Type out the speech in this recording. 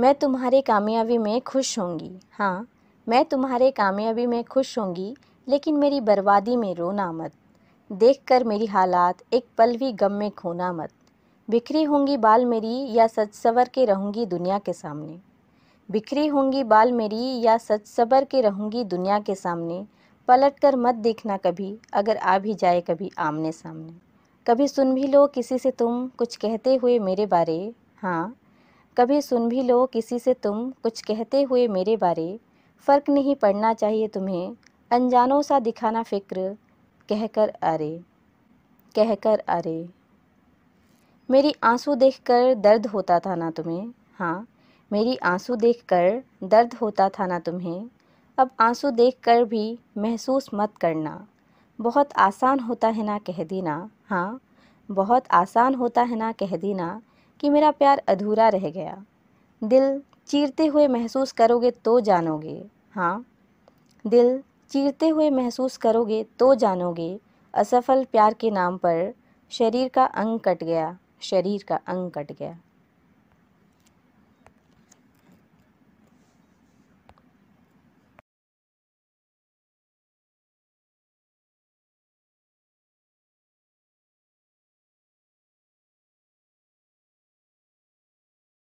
मैं तुम्हारे कामयाबी में खुश होंगी। हाँ मैं तुम्हारे कामयाबी में खुश होंगी, लेकिन मेरी बर्बादी में रोना मत। देख कर मेरी हालात एक पल भी गम में खोना मत। बिखरी होंगी बाल मेरी या सच सवर के रहूँगी दुनिया के सामने। बिखरी होंगी बाल मेरी या सच सबर के रहूँगी दुनिया के सामने। पलट कर मत देखना कभी, अगर आ भी जाए कभी आमने सामने। कभी सुन भी लो किसी से तुम कुछ कहते हुए मेरे बारे। हाँ कभी सुन भी लो किसी से तुम कुछ कहते हुए मेरे बारे। फ़र्क नहीं पड़ना चाहिए तुम्हें, अनजानों सा दिखाना फ़िक्र, कहकर अरे कहकर अरे मेरी आँसू देखकर दर्द होता था ना तुम्हें? हाँ मेरी आँसू देखकर दर्द होता था ना तुम्हें? अब आँसू देखकर भी महसूस मत करना। बहुत आसान होता है ना कह देना। हाँ बहुत आसान होता है ना कह देना। कि मेरा प्यार अधूरा रह गया। दिल चीरते हुए महसूस करोगे तो जानोगे। हाँ दिल चीरते हुए महसूस करोगे तो जानोगे। असफल प्यार के नाम पर शरीर का अंग कट गया, शरीर का अंग कट गया।